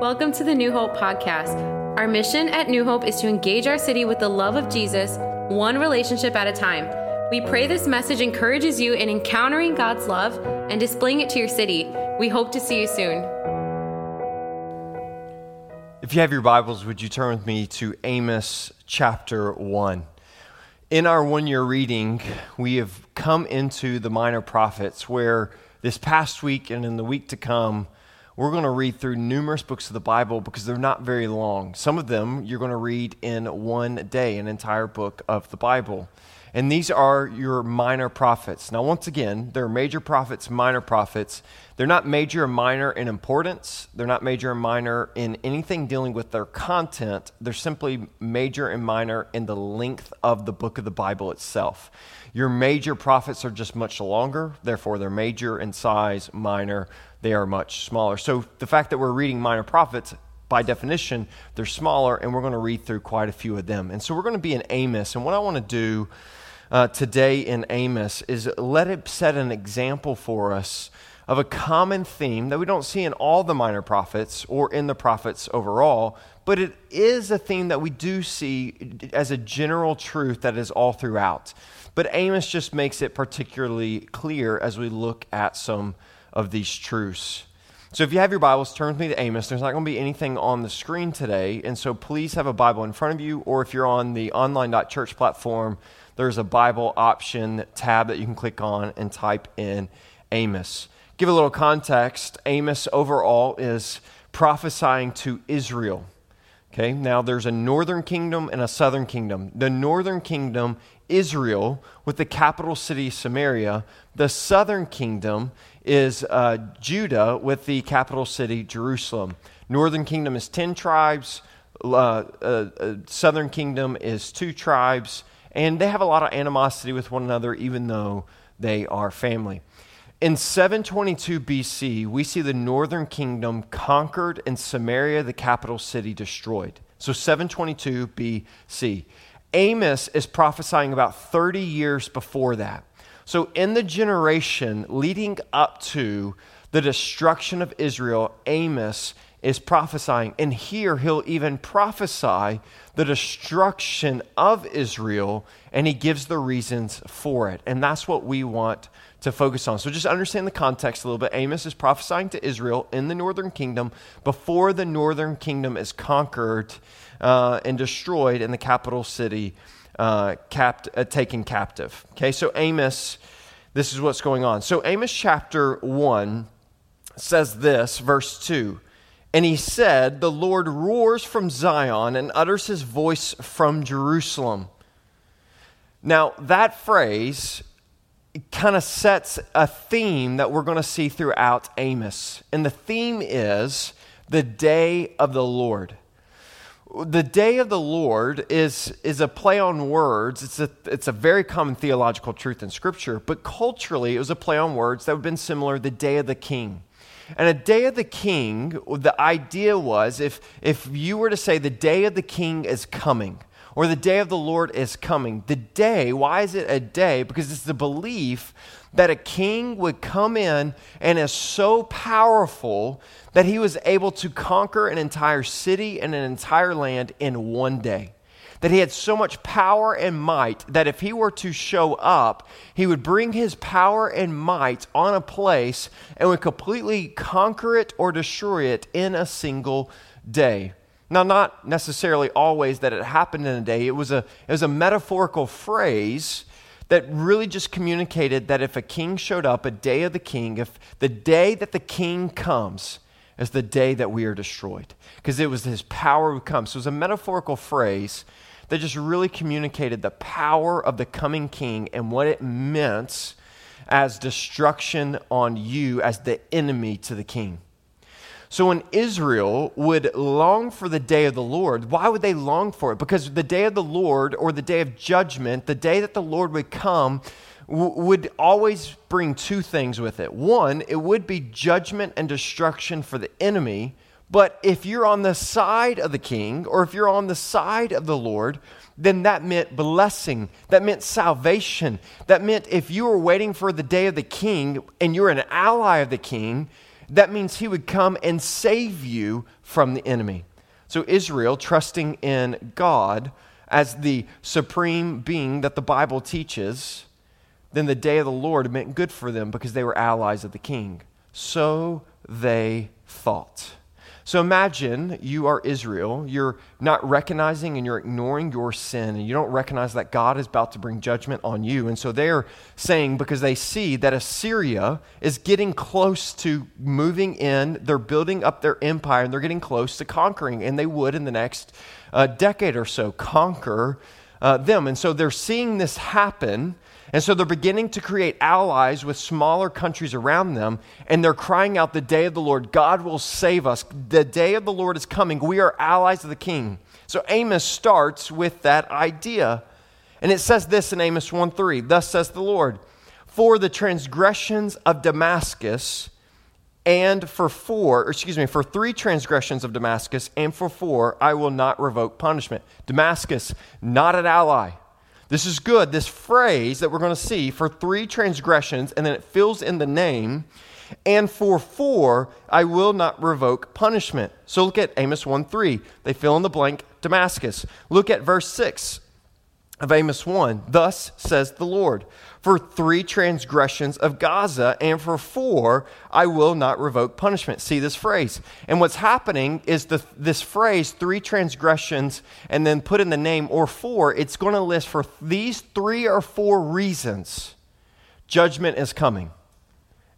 Welcome to the New Hope podcast. Our mission at New Hope is to engage our city with the love of Jesus, one relationship at a time. We pray this message encourages you in encountering God's love and displaying it to your city. We hope to see you soon. If you have your Bibles, would you turn with me to Amos chapter 1? In our one year reading, we have come into the minor prophets where this past week and in the week to come, we're going to read through numerous books of the Bible because they're not very long. Some of them you're going to read in one day, an entire book of the Bible. And these are your minor prophets. Now, once again, there are major prophets, minor prophets. They're not major and minor in importance. They're not major and minor in anything dealing with their content. They're simply major and minor in the length of the book of the Bible itself. Your major prophets are just much longer, therefore, they're major in size, minor, they are much smaller. So, the fact that we're reading minor prophets by definition, they're smaller, and we're going to read through quite a few of them. And so we're going to be in Amos. And what I want to do uh, today in Amos is let it set an example for us of a common theme that we don't see in all the minor prophets or in the prophets overall, but it is a theme that we do see as a general truth that is all throughout. But Amos just makes it particularly clear as we look at some of these truths. So if you have your Bibles, turn with me to Amos. There's not going to be anything on the screen today, and so please have a Bible in front of you, or if you're on the online.church platform, there's a Bible option tab that you can click on and type in Amos. Give a little context. Amos overall is prophesying to Israel. Okay, now there's a northern kingdom and a southern kingdom. The northern kingdom, Israel, with the capital city Samaria. The southern kingdom is uh, Judah, with the capital city Jerusalem. Northern kingdom is 10 tribes, uh, uh, uh southern kingdom is two tribes, and they have a lot of animosity with one another, even though they are family. In 722 BC, we see the northern kingdom conquered and Samaria, the capital city, destroyed. So 722 BC. Amos is prophesying about 30 years before that. So, in the generation leading up to the destruction of Israel, Amos is prophesying. And here he'll even prophesy the destruction of Israel, and he gives the reasons for it. And that's what we want to focus on. So just understand the context a little bit. Amos is prophesying to Israel in the northern kingdom before the northern kingdom is conquered uh, and destroyed in the capital city uh, capt- uh, taken captive. Okay, so Amos, this is what's going on. So Amos chapter 1 says this, verse 2. And he said, The Lord roars from Zion and utters his voice from Jerusalem. Now, that phrase kind of sets a theme that we're going to see throughout Amos. And the theme is the day of the Lord. The day of the Lord is, is a play on words. It's a, it's a very common theological truth in Scripture, but culturally, it was a play on words that would have been similar the day of the king. And a day of the king, the idea was if, if you were to say the day of the king is coming, or the day of the Lord is coming. The day, why is it a day? Because it's the belief that a king would come in and is so powerful that he was able to conquer an entire city and an entire land in one day that he had so much power and might that if he were to show up, he would bring his power and might on a place and would completely conquer it or destroy it in a single day. Now, not necessarily always that it happened in a day, it was a, it was a metaphorical phrase that really just communicated that if a king showed up, a day of the king, if the day that the king comes, is the day that we are destroyed because it was his power would come. So it was a metaphorical phrase that just really communicated the power of the coming king and what it meant as destruction on you as the enemy to the king. So when Israel would long for the day of the Lord, why would they long for it? Because the day of the Lord or the day of judgment, the day that the Lord would come, would always bring two things with it. One, it would be judgment and destruction for the enemy but if you're on the side of the king, or if you're on the side of the Lord, then that meant blessing. That meant salvation. That meant if you were waiting for the day of the king and you're an ally of the king, that means he would come and save you from the enemy. So, Israel, trusting in God as the supreme being that the Bible teaches, then the day of the Lord meant good for them because they were allies of the king. So they thought. So imagine you are Israel. You're not recognizing and you're ignoring your sin, and you don't recognize that God is about to bring judgment on you. And so they're saying, because they see that Assyria is getting close to moving in, they're building up their empire, and they're getting close to conquering, and they would in the next uh, decade or so conquer uh, them. And so they're seeing this happen. And so they're beginning to create allies with smaller countries around them, and they're crying out, The day of the Lord, God will save us. The day of the Lord is coming. We are allies of the king. So Amos starts with that idea. And it says this in Amos 1 3 Thus says the Lord, For the transgressions of Damascus, and for four, excuse me, for three transgressions of Damascus, and for four, I will not revoke punishment. Damascus, not an ally. This is good. This phrase that we're going to see for three transgressions, and then it fills in the name. And for four, I will not revoke punishment. So look at Amos 1 3. They fill in the blank Damascus. Look at verse 6 of Amos 1. Thus says the Lord for three transgressions of Gaza, and for four, I will not revoke punishment. See this phrase. And what's happening is the, this phrase, three transgressions, and then put in the name or four, it's going to list for these three or four reasons judgment is coming.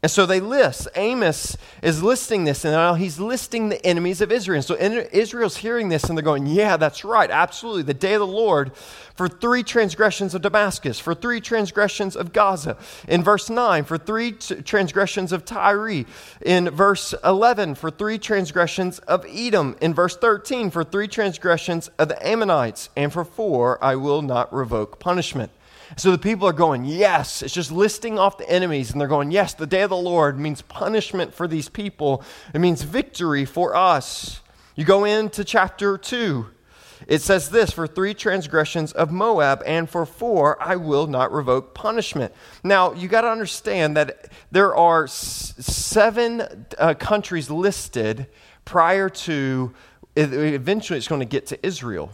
And so they list, Amos is listing this, and now he's listing the enemies of Israel. And so Israel's hearing this, and they're going, Yeah, that's right, absolutely. The day of the Lord for three transgressions of Damascus, for three transgressions of Gaza. In verse 9, for three transgressions of Tyre. In verse 11, for three transgressions of Edom. In verse 13, for three transgressions of the Ammonites. And for four, I will not revoke punishment. So the people are going, yes. It's just listing off the enemies, and they're going, yes, the day of the Lord means punishment for these people, it means victory for us. You go into chapter 2. It says this for three transgressions of Moab, and for four, I will not revoke punishment. Now, you got to understand that there are s- seven uh, countries listed prior to, eventually, it's going to get to Israel.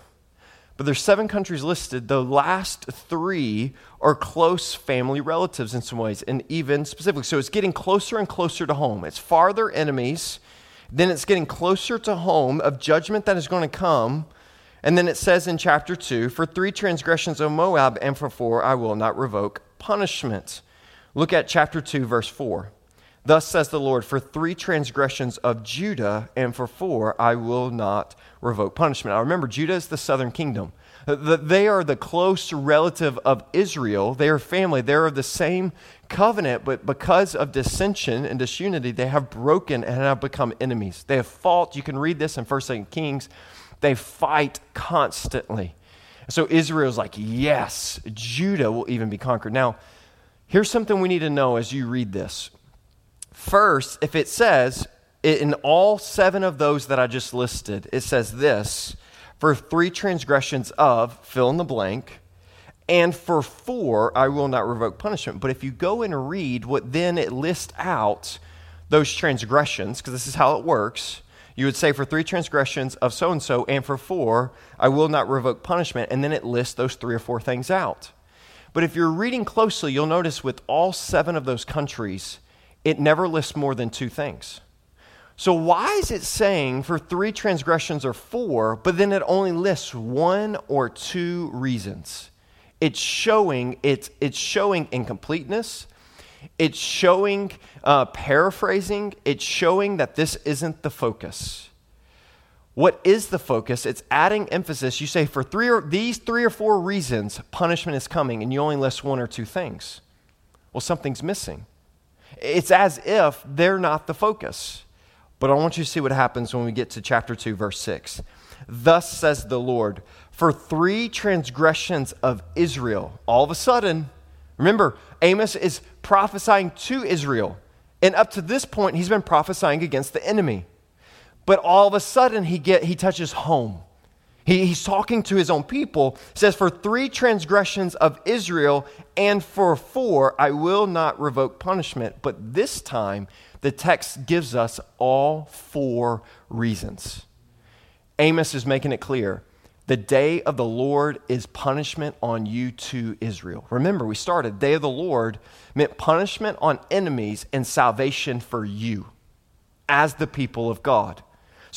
But there's seven countries listed. The last three are close family relatives in some ways, and even specifically. So it's getting closer and closer to home. It's farther enemies, then it's getting closer to home of judgment that is going to come. And then it says in chapter 2 For three transgressions of Moab, and for four, I will not revoke punishment. Look at chapter 2, verse 4. Thus says the Lord, for three transgressions of Judah, and for four, I will not revoke punishment. Now remember, Judah is the southern kingdom. Uh, they are the close relative of Israel. They are family. They're of the same covenant, but because of dissension and disunity, they have broken and have become enemies. They have fought. You can read this in 1st Kings. They fight constantly. So Israel is like, yes, Judah will even be conquered. Now, here's something we need to know as you read this First, if it says in all seven of those that I just listed, it says this for three transgressions of fill in the blank, and for four I will not revoke punishment. But if you go and read what then it lists out those transgressions, because this is how it works, you would say for three transgressions of so and so, and for four I will not revoke punishment, and then it lists those three or four things out. But if you're reading closely, you'll notice with all seven of those countries, it never lists more than two things. So, why is it saying for three transgressions or four, but then it only lists one or two reasons? It's showing, it's, it's showing incompleteness. It's showing uh, paraphrasing. It's showing that this isn't the focus. What is the focus? It's adding emphasis. You say for three or these three or four reasons, punishment is coming, and you only list one or two things. Well, something's missing. It's as if they're not the focus. But I want you to see what happens when we get to chapter 2, verse 6. Thus says the Lord, for three transgressions of Israel, all of a sudden, remember, Amos is prophesying to Israel. And up to this point, he's been prophesying against the enemy. But all of a sudden, he, get, he touches home. He, he's talking to his own people. says, For three transgressions of Israel and for four, I will not revoke punishment. But this time, the text gives us all four reasons. Amos is making it clear the day of the Lord is punishment on you to Israel. Remember, we started, day of the Lord meant punishment on enemies and salvation for you as the people of God.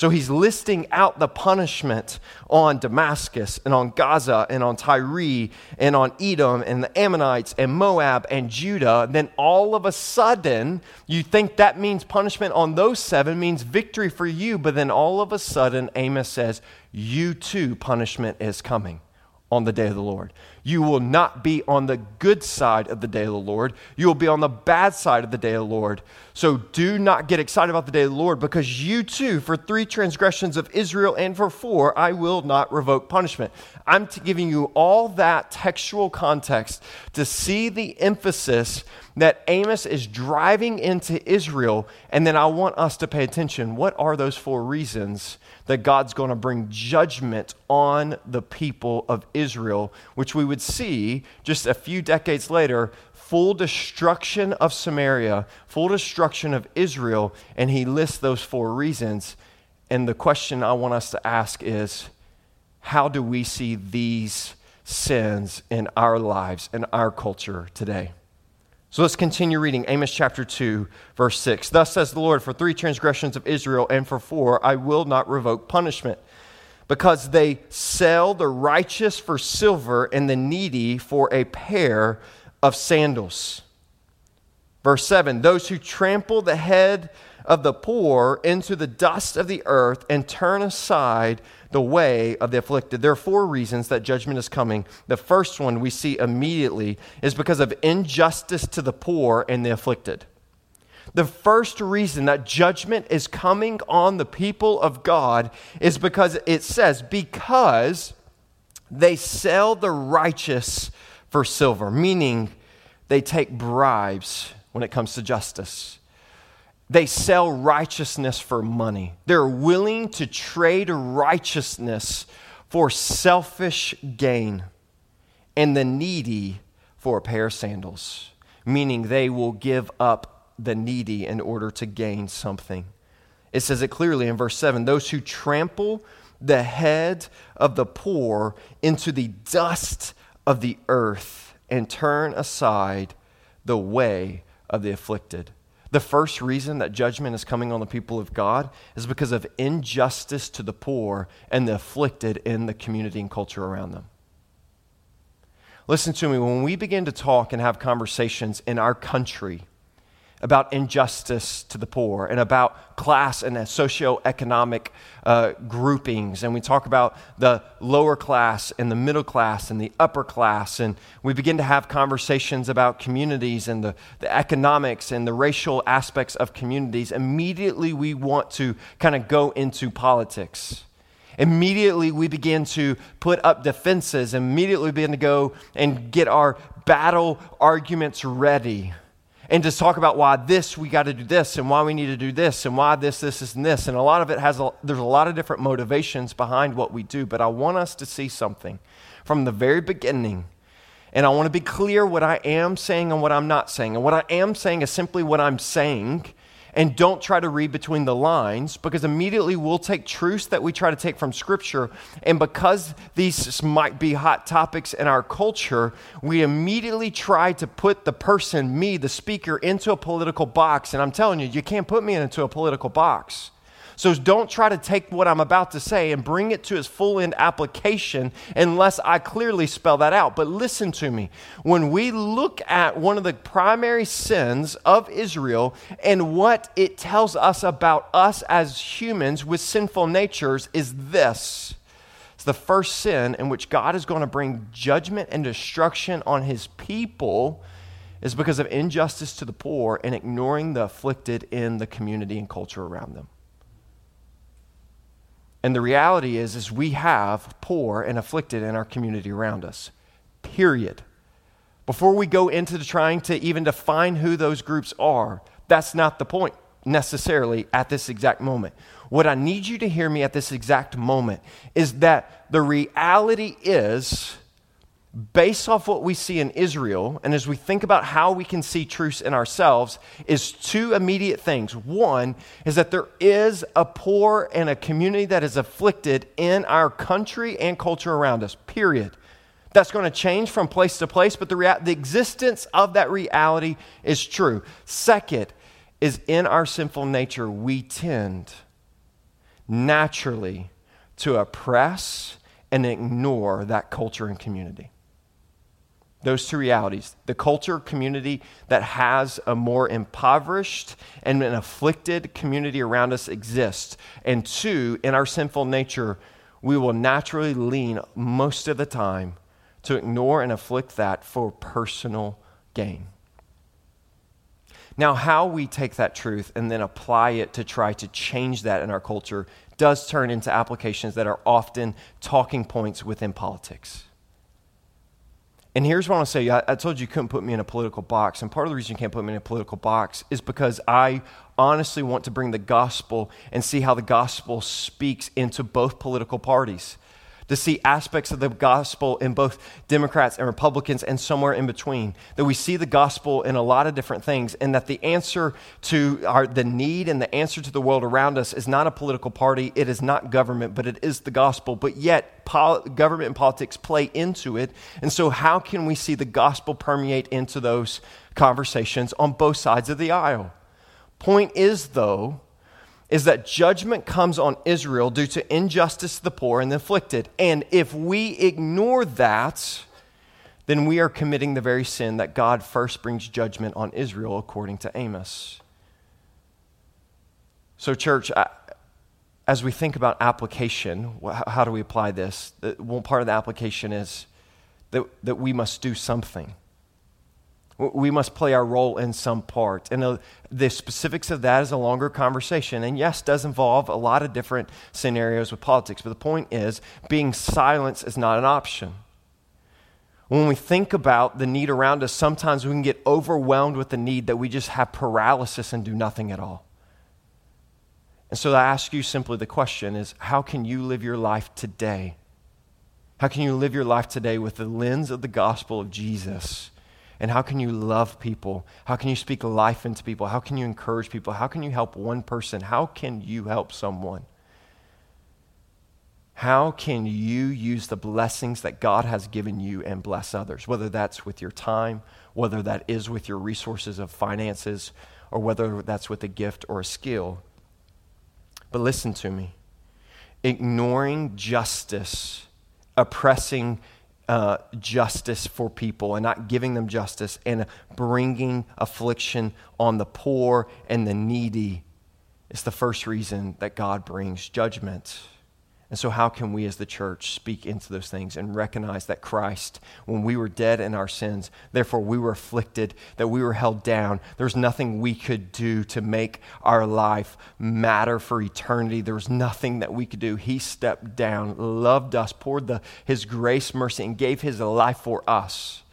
So he's listing out the punishment on Damascus and on Gaza and on Tyre and on Edom and the Ammonites and Moab and Judah. And then all of a sudden, you think that means punishment on those seven means victory for you. But then all of a sudden, Amos says, You too, punishment is coming on the day of the Lord. You will not be on the good side of the day of the Lord. You will be on the bad side of the day of the Lord. So do not get excited about the day of the Lord because you too, for three transgressions of Israel and for four, I will not revoke punishment. I'm giving you all that textual context to see the emphasis that Amos is driving into Israel. And then I want us to pay attention. What are those four reasons that God's going to bring judgment on the people of Israel, which we would see just a few decades later full destruction of Samaria, full destruction of Israel, and he lists those four reasons. And the question I want us to ask is how do we see these sins in our lives, in our culture today? So let's continue reading Amos chapter 2, verse 6. Thus says the Lord, For three transgressions of Israel and for four I will not revoke punishment, because they sell the righteous for silver and the needy for a pair of sandals. Verse 7 Those who trample the head of the poor into the dust of the earth and turn aside the way of the afflicted. There are four reasons that judgment is coming. The first one we see immediately is because of injustice to the poor and the afflicted. The first reason that judgment is coming on the people of God is because it says, because they sell the righteous for silver, meaning they take bribes when it comes to justice. They sell righteousness for money. They're willing to trade righteousness for selfish gain and the needy for a pair of sandals, meaning they will give up the needy in order to gain something. It says it clearly in verse 7 those who trample the head of the poor into the dust of the earth and turn aside the way of the afflicted. The first reason that judgment is coming on the people of God is because of injustice to the poor and the afflicted in the community and culture around them. Listen to me, when we begin to talk and have conversations in our country about injustice to the poor and about class and socioeconomic uh, groupings. And we talk about the lower class and the middle class and the upper class. And we begin to have conversations about communities and the, the economics and the racial aspects of communities. Immediately, we want to kind of go into politics. Immediately, we begin to put up defenses. Immediately, we begin to go and get our battle arguments ready and just talk about why this we got to do this and why we need to do this and why this this this and this. And a lot of it has a, there's a lot of different motivations behind what we do but i want us to see something from the very beginning. And i want to be clear what i am saying and what i'm not saying. And what i am saying is simply what i'm saying and don't try to read between the lines because immediately we'll take truths that we try to take from Scripture. And because these might be hot topics in our culture, we immediately try to put the person, me, the speaker, into a political box. And I'm telling you, you can't put me into a political box. So don't try to take what I'm about to say and bring it to its full end application unless I clearly spell that out. But listen to me. When we look at one of the primary sins of Israel and what it tells us about us as humans with sinful natures is this. It's the first sin in which God is going to bring judgment and destruction on his people is because of injustice to the poor and ignoring the afflicted in the community and culture around them. And the reality is, is we have poor and afflicted in our community around us. Period. Before we go into trying to even define who those groups are, that's not the point necessarily at this exact moment. What I need you to hear me at this exact moment is that the reality is based off what we see in Israel, and as we think about how we can see truths in ourselves, is two immediate things. One is that there is a poor and a community that is afflicted in our country and culture around us, period. That's going to change from place to place, but the, rea- the existence of that reality is true. Second is in our sinful nature, we tend naturally to oppress and ignore that culture and community. Those two realities the culture community that has a more impoverished and an afflicted community around us exists. And two, in our sinful nature, we will naturally lean most of the time to ignore and afflict that for personal gain. Now, how we take that truth and then apply it to try to change that in our culture does turn into applications that are often talking points within politics. And here's what I want to say I, I, told you you couldn't put me in a political box. And part of the reason you can't put me in a political box is because I honestly want to bring the gospel and see how the gospel speaks into both political parties to see aspects of the gospel in both Democrats and Republicans and somewhere in between. That we see the gospel in a lot of different things, and that the answer to our, the need and the answer to the world around us is not a political party, it is not government, but it is the gospel. But yet, pol- government and politics play into it. And so, how can we see the gospel permeate into those conversations on both sides of the aisle? Point is, though, is that judgment comes on Israel due to injustice to the poor and the afflicted. And if we ignore that, then we are committing the very sin that God first brings judgment on Israel, according to Amos. So, church, as we think about application, how do we apply this? One part of the application is that, that we must do something. We must play our role in some part. And uh, the specifics of that is a longer conversation. And yes, does involve a lot of different scenarios with politics. But the point is, being silent is not an option. When we think about the need around us, sometimes we can get overwhelmed with the need that we just have paralysis and do nothing at all. And so I ask you simply the question is how can you live your life today? How can you live your life today with the lens of the gospel of Jesus? And how can you love people? How can you speak life into people? How can you encourage people? How can you help one person? How can you help someone? How can you use the blessings that God has given you and bless others? Whether that's with your time, whether that is with your resources of finances, or whether that's with a gift or a skill. But listen to me ignoring justice, oppressing uh, justice for people and not giving them justice and bringing affliction on the poor and the needy is the first reason that God brings judgment. And so, how can we as the church speak into those things and recognize that Christ, when we were dead in our sins, therefore we were afflicted, that we were held down, there's nothing we could do to make our life matter for eternity. There was nothing that we could do. He stepped down, loved us, poured the, His grace, mercy, and gave His life for us.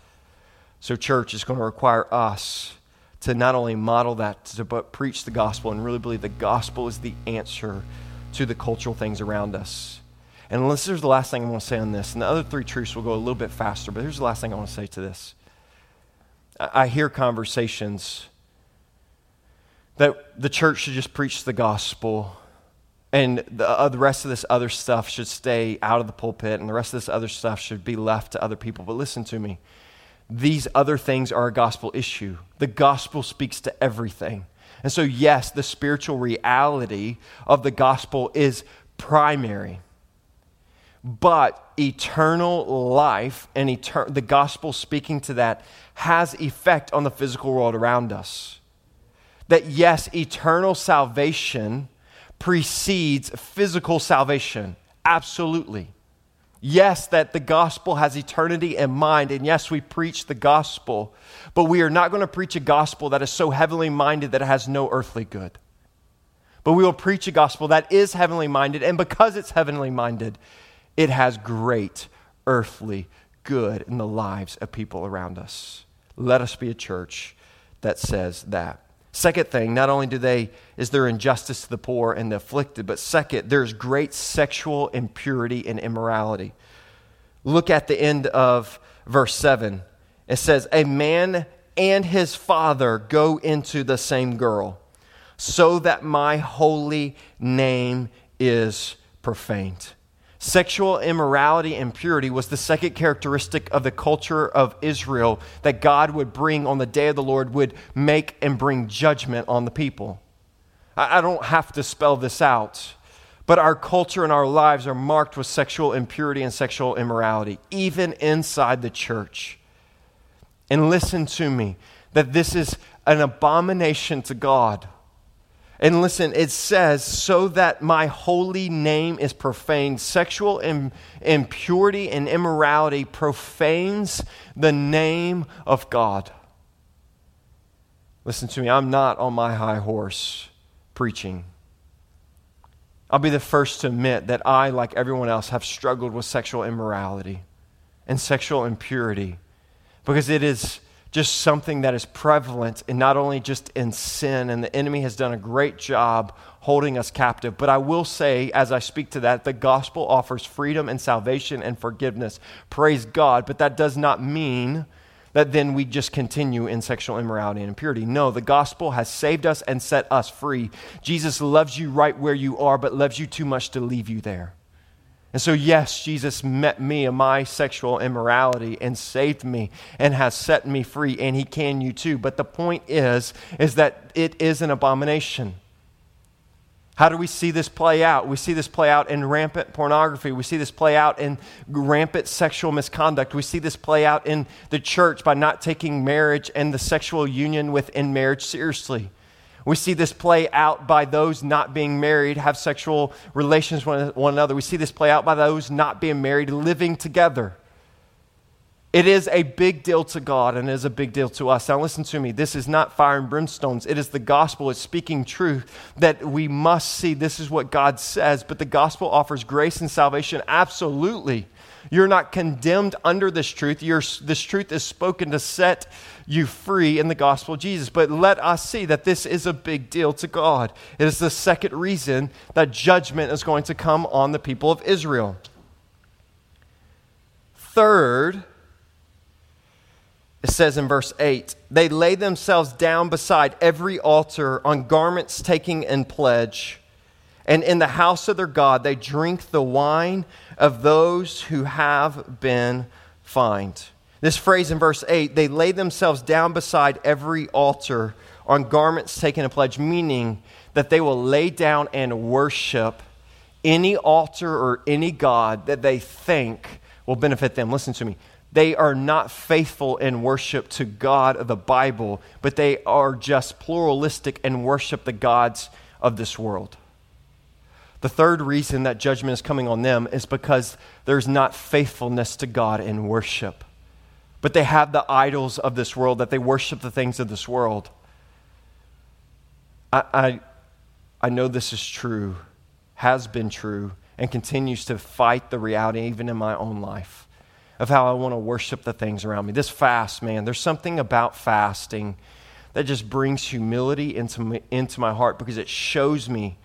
So, church is going to require us to not only model that, but preach the gospel and really believe the gospel is the answer to the cultural things around us. And this is the last thing I want to say on this. And the other three truths will go a little bit faster, but here's the last thing I want to say to this. I hear conversations that the church should just preach the gospel and the, uh, the rest of this other stuff should stay out of the pulpit and the rest of this other stuff should be left to other people. But listen to me. These other things are a gospel issue. The gospel speaks to everything. And so, yes, the spiritual reality of the gospel is primary. But eternal life and etern- the gospel speaking to that has effect on the physical world around us. That, yes, eternal salvation precedes physical salvation. Absolutely. Yes, that the gospel has eternity in mind, and yes, we preach the gospel, but we are not going to preach a gospel that is so heavenly minded that it has no earthly good. But we will preach a gospel that is heavenly minded, and because it's heavenly minded, it has great earthly good in the lives of people around us. Let us be a church that says that. Second thing, not only do they is there injustice to the poor and the afflicted, but second, there's great sexual impurity and immorality. Look at the end of verse 7. It says, A man and his father go into the same girl, so that my holy name is profaned. Sexual immorality and purity was the second characteristic of the culture of Israel that God would bring on the day of the Lord, would make and bring judgment on the people. I don't have to spell this out, but our culture and our lives are marked with sexual impurity and sexual immorality, even inside the church. And listen to me that this is an abomination to God. And listen, it says, so that my holy name is profaned. Sexual impurity and immorality profanes the name of God. Listen to me, I'm not on my high horse preaching. I'll be the first to admit that I, like everyone else, have struggled with sexual immorality and sexual impurity because it is just something that is prevalent and not only just in sin, and the enemy has done a great job holding us captive. But I will say, as I speak to that, the gospel offers freedom and salvation and forgiveness. Praise God. But that does not mean that then we just continue in sexual immorality and impurity. No, the gospel has saved us and set us free. Jesus loves you right where you are, but loves you too much to leave you there. And so, yes, Jesus met me in my sexual immorality and saved me and has set me free, and he can you too. But the point is, is that it is an abomination. How do we see this play out? We see this play out in rampant pornography. We see this play out in rampant sexual misconduct. We see this play out in the church by not taking marriage and the sexual union within marriage seriously. We see this play out by those not being married, have sexual relations with one another. We see this play out by those not being married, living together. It is a big deal to God and it is a big deal to us. Now, listen to me. This is not fire and brimstones. It is the gospel. It's speaking truth that we must see. This is what God says. But the gospel offers grace and salvation. Absolutely. You're not condemned under this truth. You're, this truth is spoken to set you free in the gospel of Jesus. But let us see that this is a big deal to God. It is the second reason that judgment is going to come on the people of Israel. Third, it says in verse 8, they lay themselves down beside every altar on garments taking in pledge. And in the house of their God, they drink the wine of those who have been fined. This phrase in verse 8, they lay themselves down beside every altar on garments taken in pledge, meaning that they will lay down and worship any altar or any God that they think will benefit them. Listen to me. They are not faithful in worship to God of the Bible, but they are just pluralistic and worship the gods of this world. The third reason that judgment is coming on them is because there's not faithfulness to God in worship but they have the idols of this world, that they worship the things of this world. I, I, I know this is true, has been true, and continues to fight the reality, even in my own life, of how I want to worship the things around me. This fast, man, there's something about fasting that just brings humility into into my heart because it shows me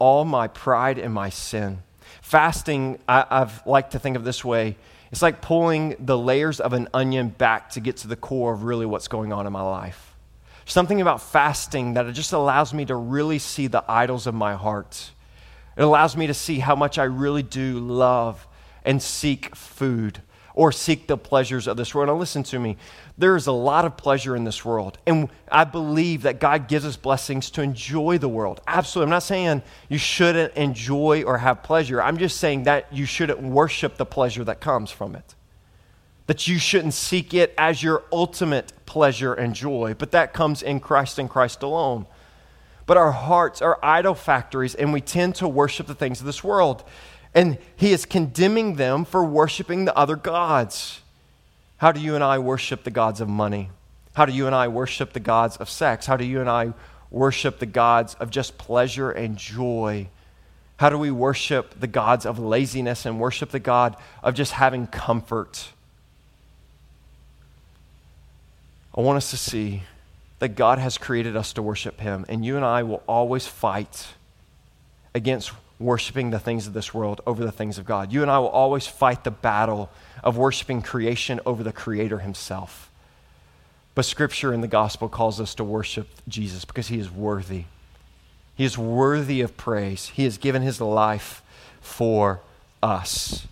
all my pride and my sin. Fasting, I, I've liked to think of this way it's like pulling the layers of an onion back to get to the core of really what's going on in my life. Something about fasting that it just allows me to really see the idols of my heart. It allows me to see how much I really do love and seek food or seek the pleasures of this world. Now, listen to me. There is a lot of pleasure in this world. And I believe that God gives us blessings to enjoy the world. Absolutely. I'm not saying you shouldn't enjoy or have pleasure. I'm just saying that you shouldn't worship the pleasure that comes from it. That you shouldn't seek it as your ultimate pleasure and joy, but that comes in Christ and Christ alone. But our hearts are idol factories, and we tend to worship the things of this world. And he is condemning them for worshiping the other gods. How do you and I worship the gods of money? How do you and I worship the gods of sex? How do you and I worship the gods of just pleasure and joy? How do we worship the gods of laziness and worship the God of just having comfort? I want us to see that God has created us to worship Him, and you and I will always fight against worshiping the things of this world over the things of God. You and I will always fight the battle of worshiping creation over the Creator Himself. But Scripture and the gospel calls us to worship Jesus because He is worthy. He is worthy of praise. He has given His life for us.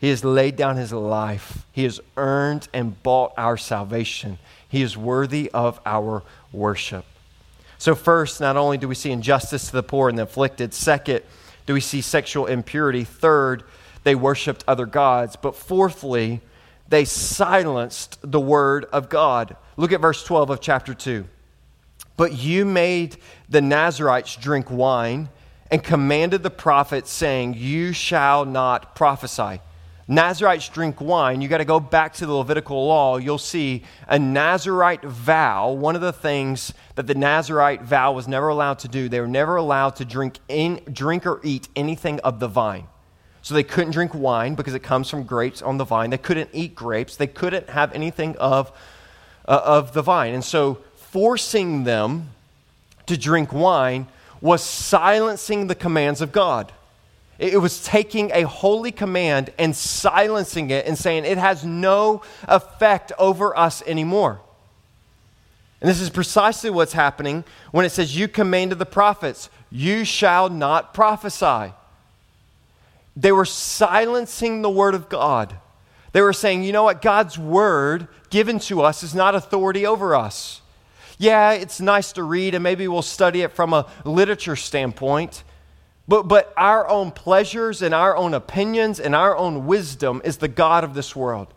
He has laid down His life. He has earned and bought our salvation. He is worthy of our worship. So, first, not only do we see injustice to the poor and the afflicted, second, do we see sexual impurity, third, they worshiped other gods, but fourthly, they silenced the word of God. Look at verse 12 of chapter 2. But you made the Nazarites drink wine and commanded the prophets, saying, You shall not prophesy. Nazarites drink wine. You got to go back to the Levitical law. You'll see a Nazarite vow. One of the things that the Nazarite vow was never allowed to do, they were never allowed to drink, in, drink or eat anything of the vine. So they couldn't drink wine because it comes from grapes on the vine. They couldn't eat grapes. They couldn't have anything of, uh, of the vine. And so forcing them to drink wine was silencing the commands of God. It was taking a holy command and silencing it and saying it has no effect over us anymore. And this is precisely what's happening when it says, You commanded the prophets, you shall not prophesy. They were silencing the word of God. They were saying, You know what? God's word given to us is not authority over us. Yeah, it's nice to read, and maybe we'll study it from a literature standpoint. But, but our own pleasures and our own opinions and our own wisdom is the God of this world.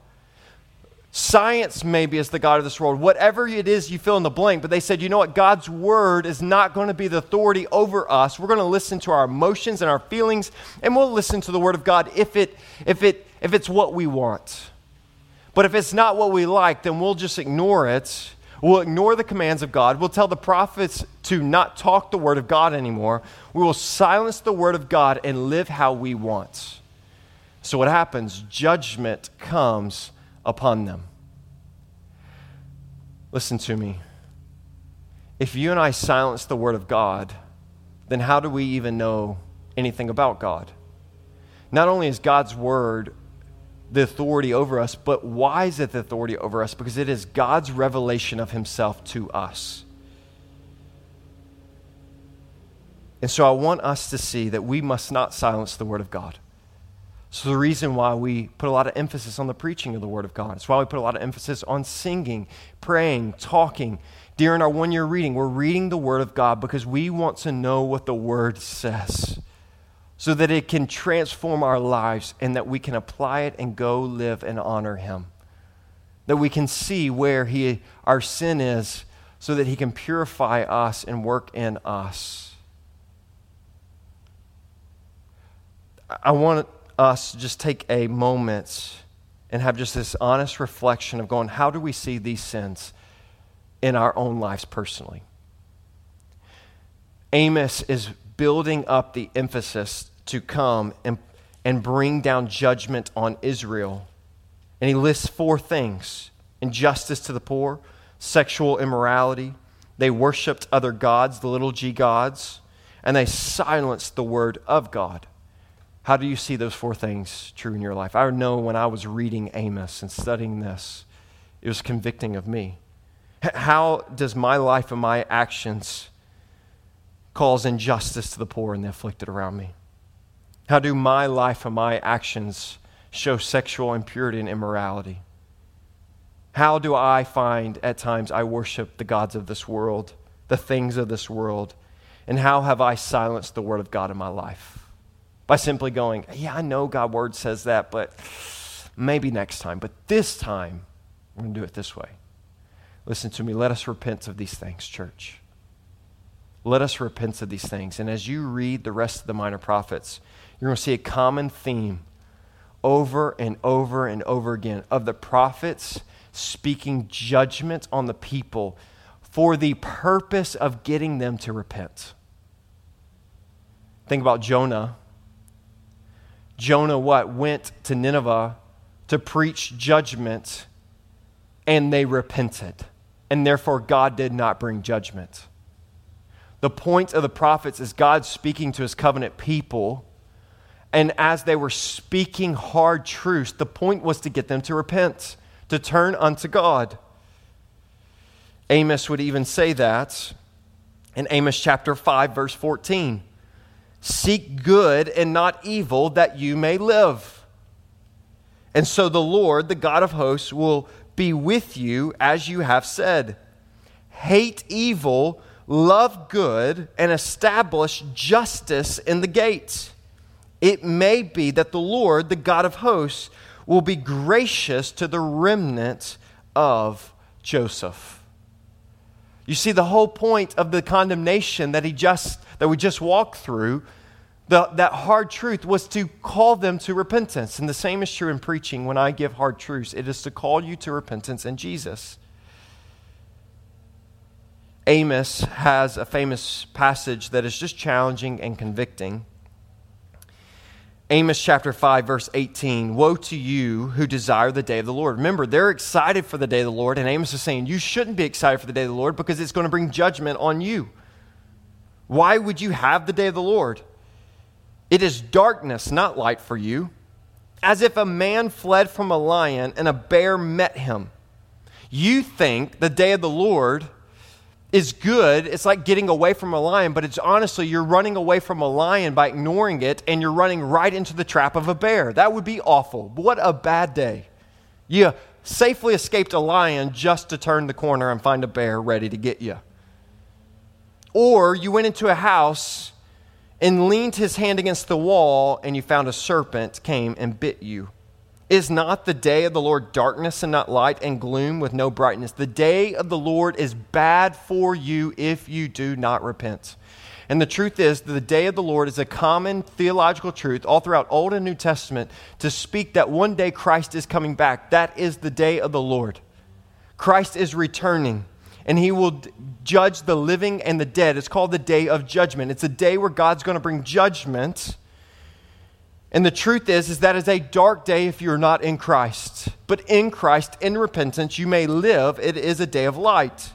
Science maybe is the God of this world. Whatever it is, you fill in the blank. But they said, you know what? God's word is not going to be the authority over us. We're going to listen to our emotions and our feelings, and we'll listen to the word of God if, it, if, it, if it's what we want. But if it's not what we like, then we'll just ignore it We'll ignore the commands of God. We'll tell the prophets to not talk the word of God anymore. We will silence the word of God and live how we want. So, what happens? Judgment comes upon them. Listen to me. If you and I silence the word of God, then how do we even know anything about God? Not only is God's word the authority over us, but why is it the authority over us? Because it is God's revelation of himself to us. And so I want us to see that we must not silence the Word of God. So, the reason why we put a lot of emphasis on the preaching of the Word of God, it's why we put a lot of emphasis on singing, praying, talking. During our one year reading, we're reading the Word of God because we want to know what the Word says so that it can transform our lives and that we can apply it and go live and honor Him. That we can see where he, our sin is so that He can purify us and work in us. I want us to just take a moment and have just this honest reflection of going, how do we see these sins in our own lives personally? Amos is building up the emphasis to come and, and bring down judgment on Israel. And he lists four things injustice to the poor, sexual immorality, they worshiped other gods, the little g gods, and they silenced the word of God. How do you see those four things true in your life? I know when I was reading Amos and studying this, it was convicting of me. How does my life and my actions cause injustice to the poor and the afflicted around me? How do my life and my actions show sexual impurity and immorality? How do I find at times I worship the gods of this world, the things of this world? And how have I silenced the word of God in my life? By simply going, yeah, I know God's word says that, but maybe next time. But this time, we're going to do it this way. Listen to me. Let us repent of these things, church. Let us repent of these things. And as you read the rest of the minor prophets, you're going to see a common theme over and over and over again of the prophets speaking judgment on the people for the purpose of getting them to repent. Think about Jonah. Jonah what went to Nineveh to preach judgment and they repented. And therefore God did not bring judgment. The point of the prophets is God speaking to his covenant people. And as they were speaking hard truths, the point was to get them to repent, to turn unto God. Amos would even say that in Amos chapter 5, verse 14 Seek good and not evil, that you may live. And so the Lord, the God of hosts, will be with you as you have said. Hate evil, love good, and establish justice in the gates. It may be that the Lord, the God of hosts, will be gracious to the remnant of Joseph. You see, the whole point of the condemnation that he just that we just walked through, the, that hard truth was to call them to repentance. And the same is true in preaching when I give hard truths. It is to call you to repentance in Jesus. Amos has a famous passage that is just challenging and convicting. Amos chapter 5, verse 18 Woe to you who desire the day of the Lord. Remember, they're excited for the day of the Lord, and Amos is saying, You shouldn't be excited for the day of the Lord because it's going to bring judgment on you. Why would you have the day of the Lord? It is darkness, not light for you. As if a man fled from a lion and a bear met him. You think the day of the Lord is good. It's like getting away from a lion, but it's honestly, you're running away from a lion by ignoring it, and you're running right into the trap of a bear. That would be awful. What a bad day. You safely escaped a lion just to turn the corner and find a bear ready to get you. Or you went into a house and leaned his hand against the wall, and you found a serpent came and bit you. Is not the day of the Lord darkness and not light and gloom with no brightness? The day of the Lord is bad for you if you do not repent. And the truth is, the day of the Lord is a common theological truth all throughout Old and New Testament to speak that one day Christ is coming back. That is the day of the Lord. Christ is returning, and he will judge the living and the dead. It's called the day of judgment. It's a day where God's going to bring judgment and the truth is, is that is a dark day if you're not in Christ. But in Christ, in repentance, you may live. It is a day of light.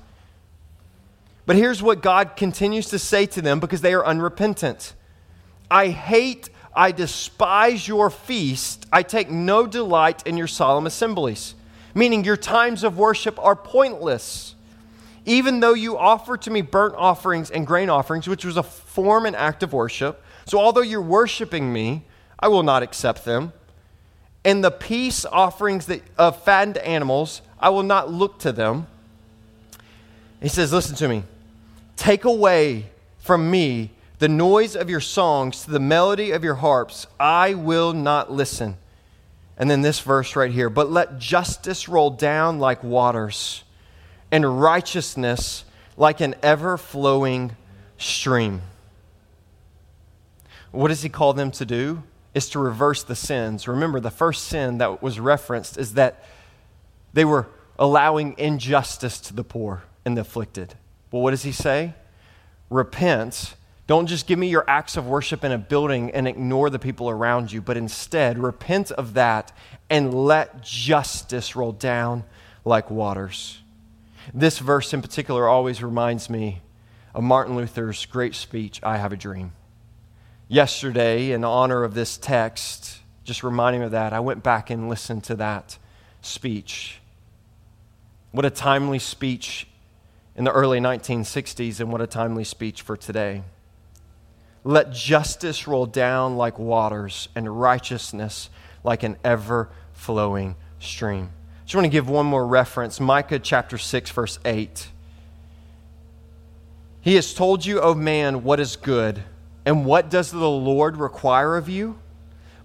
But here's what God continues to say to them because they are unrepentant I hate, I despise your feast. I take no delight in your solemn assemblies. Meaning, your times of worship are pointless. Even though you offer to me burnt offerings and grain offerings, which was a form and act of worship. So, although you're worshiping me, I will not accept them. And the peace offerings that, of fattened animals, I will not look to them. He says, Listen to me. Take away from me the noise of your songs to the melody of your harps. I will not listen. And then this verse right here but let justice roll down like waters, and righteousness like an ever flowing stream. What does he call them to do? Is to reverse the sins. Remember, the first sin that was referenced is that they were allowing injustice to the poor and the afflicted. Well, what does he say? Repent. Don't just give me your acts of worship in a building and ignore the people around you, but instead repent of that and let justice roll down like waters. This verse in particular always reminds me of Martin Luther's great speech, I Have a Dream yesterday in honor of this text, just reminding me of that, I went back and listened to that speech. What a timely speech in the early 1960s, and what a timely speech for today. Let justice roll down like waters, and righteousness like an ever flowing stream. I just want to give one more reference Micah chapter 6, verse 8. He has told you, O man, what is good and what does the Lord require of you?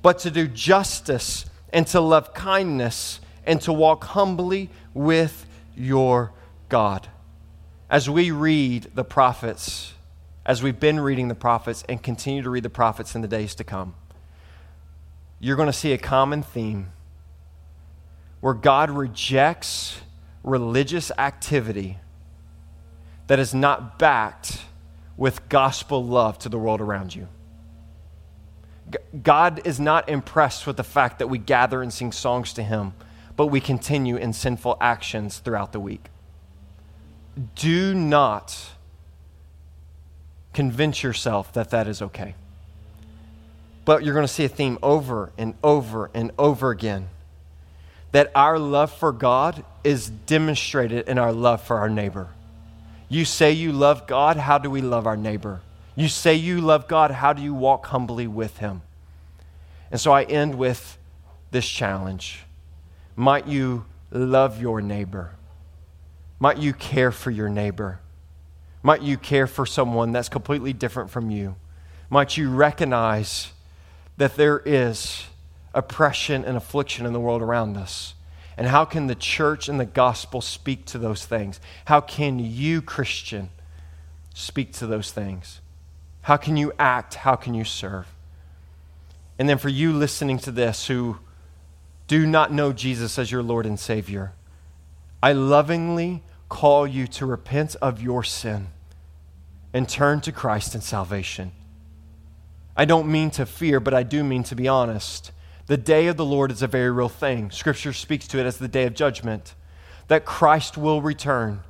But to do justice and to love kindness and to walk humbly with your God. As we read the prophets, as we've been reading the prophets and continue to read the prophets in the days to come, you're going to see a common theme where God rejects religious activity that is not backed with gospel love to the world around you. God is not impressed with the fact that we gather and sing songs to Him, but we continue in sinful actions throughout the week. Do not convince yourself that that is okay. But you're going to see a theme over and over and over again that our love for God is demonstrated in our love for our neighbor. You say you love God, how do we love our neighbor? You say you love God, how do you walk humbly with him? And so I end with this challenge. Might you love your neighbor? Might you care for your neighbor? Might you care for someone that's completely different from you? Might you recognize that there is oppression and affliction in the world around us? And how can the church and the gospel speak to those things? How can you, Christian, speak to those things? How can you act? How can you serve? And then for you listening to this who do not know Jesus as your Lord and Savior, I lovingly call you to repent of your sin and turn to Christ and salvation. I don't mean to fear, but I do mean to be honest. The day of the Lord is a very real thing. Scripture speaks to it as the day of judgment, that Christ will return.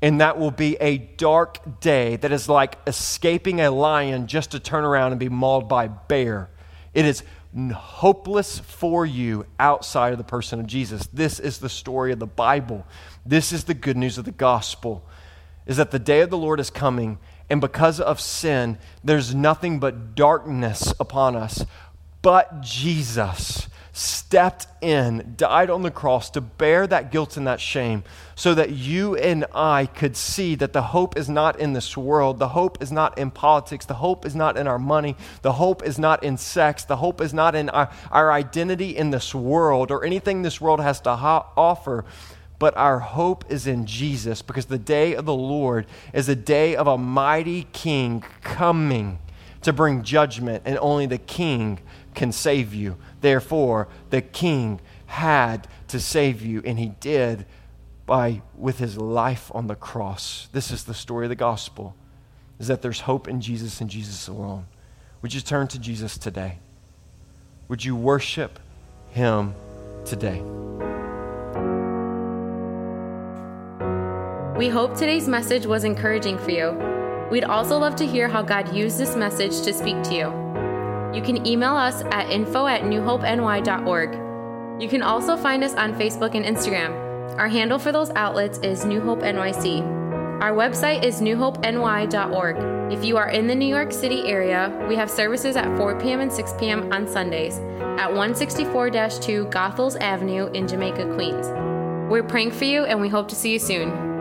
And that will be a dark day that is like escaping a lion just to turn around and be mauled by a bear. It is hopeless for you outside of the person of Jesus. This is the story of the Bible. This is the good news of the gospel. Is that the day of the Lord is coming and because of sin there's nothing but darkness upon us. But Jesus stepped in, died on the cross to bear that guilt and that shame so that you and I could see that the hope is not in this world. The hope is not in politics. The hope is not in our money. The hope is not in sex. The hope is not in our, our identity in this world or anything this world has to ho- offer. But our hope is in Jesus because the day of the Lord is a day of a mighty king coming to bring judgment, and only the king can save you. Therefore, the king had to save you, and he did by with his life on the cross. This is the story of the gospel. Is that there's hope in Jesus and Jesus alone. Would you turn to Jesus today? Would you worship him today? We hope today's message was encouraging for you. We'd also love to hear how God used this message to speak to you. You can email us at info at newhopeny.org. You can also find us on Facebook and Instagram. Our handle for those outlets is New Hope NYC. Our website is newhopeny.org. If you are in the New York City area, we have services at 4 p.m. and 6 p.m. on Sundays at 164 2 Goethals Avenue in Jamaica, Queens. We're praying for you and we hope to see you soon.